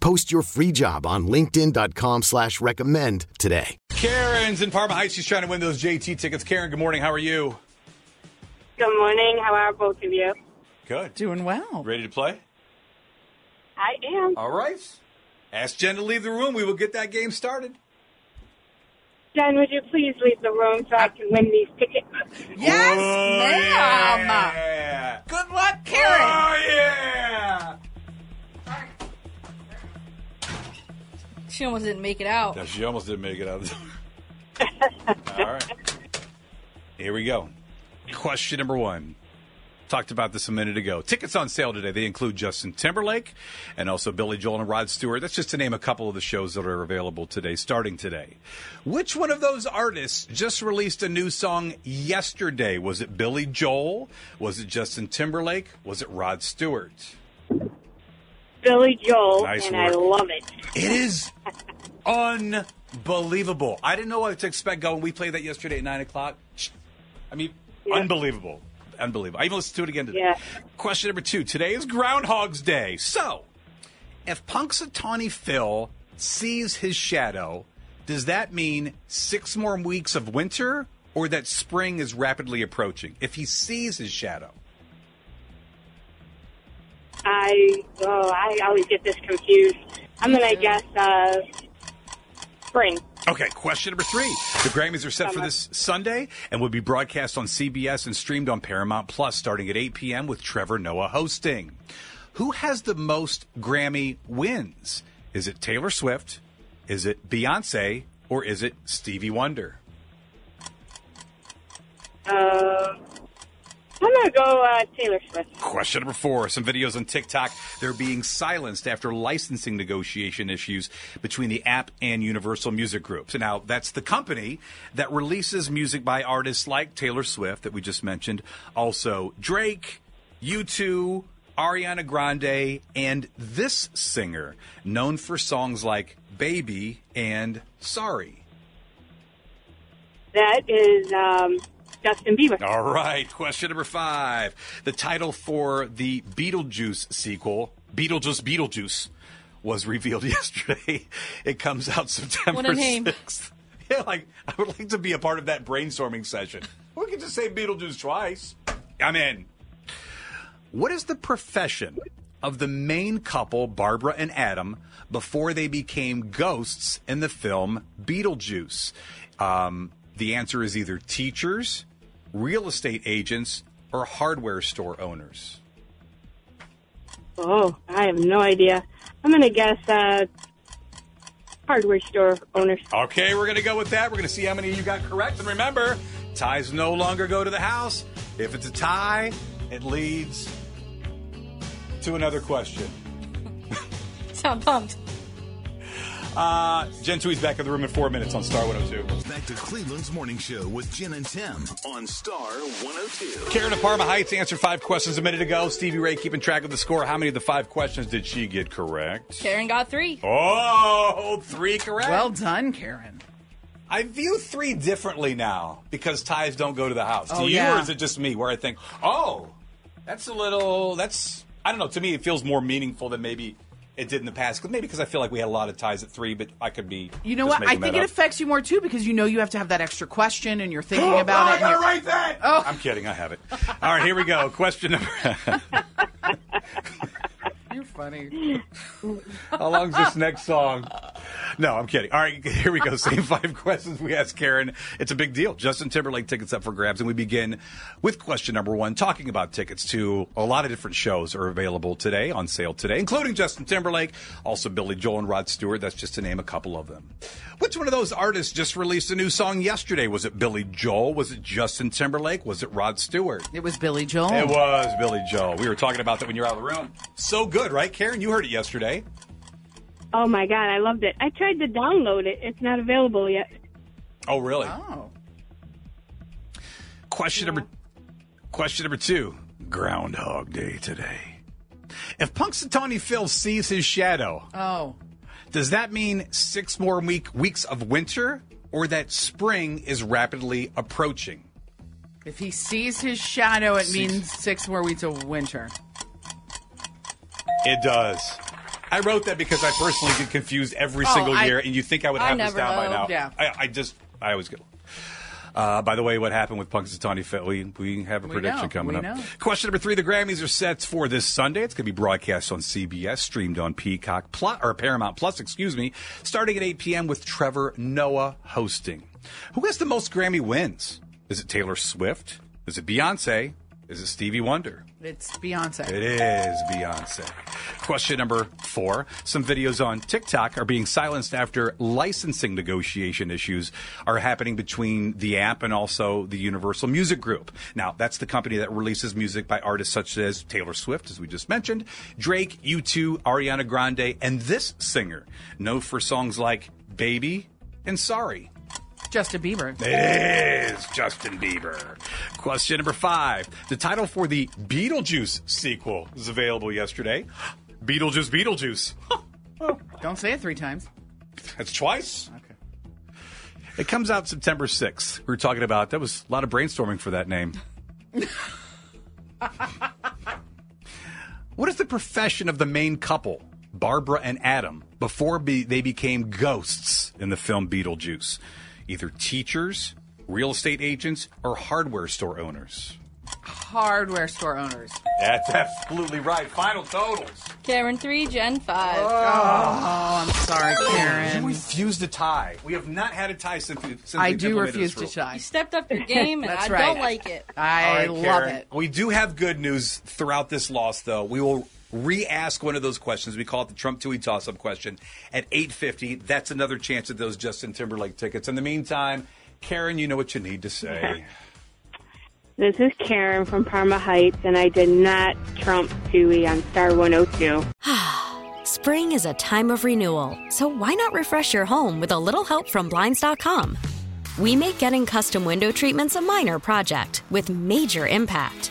Post your free job on linkedin.com slash recommend today. Karen's in Parma Heights. She's trying to win those JT tickets. Karen, good morning. How are you? Good morning. How are both of you? Good. Doing well. Ready to play? I am. All right. Ask Jen to leave the room. We will get that game started. Jen, would you please leave the room so I can win these tickets? Yes, Oh, ma'am. yeah. Good luck, Karen. Oh, yeah. She almost didn't make it out. Yeah, she almost didn't make it out All right. Here we go. Question number one. Talked about this a minute ago. Tickets on sale today. They include Justin Timberlake and also Billy Joel and Rod Stewart. That's just to name a couple of the shows that are available today, starting today. Which one of those artists just released a new song yesterday? Was it Billy Joel? Was it Justin Timberlake? Was it Rod Stewart? Billy Joel, Nice and I love it. It is unbelievable. I didn't know what to expect going. We played that yesterday at nine o'clock. I mean, Yeah. unbelievable. Unbelievable. I even listened to it again today. Yeah. Question number two. Today is Groundhog's Day. So, if Punxsutawney Phil sees his shadow, does that mean six more weeks of winter or that spring is rapidly approaching? If he sees his shadow. I oh, I always get this confused. I'm gonna guess uh, spring. Okay, question number three. The Grammys are set for this Sunday and will be broadcast on CBS and streamed on Paramount Plus starting at 8 p.m. with Trevor Noah hosting. Who has the most Grammy wins? Is it Taylor Swift? Is it Beyonce? Or is it Stevie Wonder? Uh, I'm gonna go uh, Taylor Swift. Question number four. Some videos on TikTok. They're being silenced after licensing negotiation issues between the app and Universal Music Group. So now that's the company that releases music by artists like Taylor Swift that we just mentioned, also Drake, U2, Ariana Grande, and this singer known for songs like Baby and Sorry. That is um, Justin Bieber. All right. Question number five. The title for the Beetlejuice sequel, Beetlejuice Beetlejuice, was revealed yesterday. It comes out September What a name. 6th. Yeah, like, I would like to be a part of that brainstorming session. We could just say Beetlejuice twice. I'm in. What is the profession of the main couple, Barbara and Adam, before they became ghosts in the film Beetlejuice? Um, the answer is either teachers, real estate agents, or hardware store owners. Oh, I have no idea. I'm gonna guess uh, hardware store owners. Okay, we're going to go with that. We're going to see how many of you got correct. And remember, ties no longer go to the house. If it's a tie, it leads to another question. Sound pumped. Uh, Jen Twee's back in the room in four minutes on Star 102. Back to Cleveland's morning show with Jen and Tim on Star 102. Karen of Parma Heights answered five questions a minute ago. Stevie Ray keeping track of the score. How many of the five questions did she get correct? Karen got three. Oh, three correct. Well done, Karen. I view three differently now because ties don't go to the house. Oh, to you, yeah. or is it just me where I think, oh, that's a little, that's, I don't know. To me, it feels more meaningful than maybe it did in the past. Maybe because I feel like we had a lot of ties at three, but I could be. You know just what? I think it up. affects you more too because you know you have to have that extra question and you're thinking Oh, about God, it. I and gotta you're- write that. Oh. I'm kidding. I have it. All right, here we go. Question number. You're funny. How long's this next song? No, I'm kidding. All right, here we go. Same five questions we asked Karen. It's a big deal. Justin Timberlake tickets up for grabs, and we begin with question number one, talking about tickets to a lot of different shows are available today, on sale today, including Justin Timberlake, also Billy Joel and Rod Stewart. That's just to name a couple of them. Which one of those artists just released a new song yesterday? Was it Billy Joel? Was it Justin Timberlake? Was it Rod Stewart? It was Billy Joel. It was Billy Joel. We were talking about that when you were out of the room. So good, right, Karen? You heard it yesterday. Oh my god, I loved it. I tried to download it. It's not available yet. Oh, really? Oh. Question number question number two. Groundhog Day today. If Punxsutawney Phil sees his shadow, Oh. does that mean six more week weeks of winter, or that spring is rapidly approaching? If he sees his shadow, it means six more weeks of winter. It does. I wrote that because I personally get confused every Oh, single I- year, and you think I would I have this down by now. Yeah. I, I just, I always get. Uh, by the way, what happened with Punxsutawney Phil? We we have a We prediction know, coming we up. know. Question number three: The Grammys are set for this Sunday. It's going to be broadcast on CBS, streamed on Peacock Plus or Paramount Plus, excuse me, starting at 8 p.m. with Trevor Noah hosting. Who has the most Grammy wins? Is it Taylor Swift? Is it Beyonce? Is it Stevie Wonder? It's Beyonce. It is Beyonce. Question number four. Some videos on TikTok are being silenced after licensing negotiation issues are happening between the app and also the Universal Music Group. Now, that's the company that releases music by artists such as Taylor Swift, as we just mentioned, Drake, U2, Ariana Grande, and this singer, known for songs like Baby and Sorry. Justin Bieber. It is Justin Bieber. Question number five. The title for the Beetlejuice sequel is available yesterday. Beetlejuice, Beetlejuice. Oh, don't say it three times. That's twice. Okay. It comes out September 6th. We were talking about that was a lot of brainstorming for that name. what is the profession of the main couple, Barbara and Adam, before be, they became ghosts in the film Beetlejuice? Either teachers, real estate agents, or hardware store owners? Hardware store owners. That's absolutely right. Final totals. Karen 3, Jen 5. Oh, I'm sorry, You Karen. refuse to tie. We have not had a tie since, since I we've do refuse to rule. tie. You stepped up your game, and That's I right. don't like it. I All right, love Karen. it. We do have good news throughout this loss, though. We will re-ask one of those questions. We call it the Trump Toohey toss-up question at 8.50. That's another chance at those Justin Timberlake tickets. In the meantime, Karen, you know what you need to say. This is Karen from Parma Heights, and I did not trump Toohey on Star 102. Spring is a time of renewal, so why not refresh your home with a little help from Blinds.com? We make getting custom window treatments a minor project with major impact.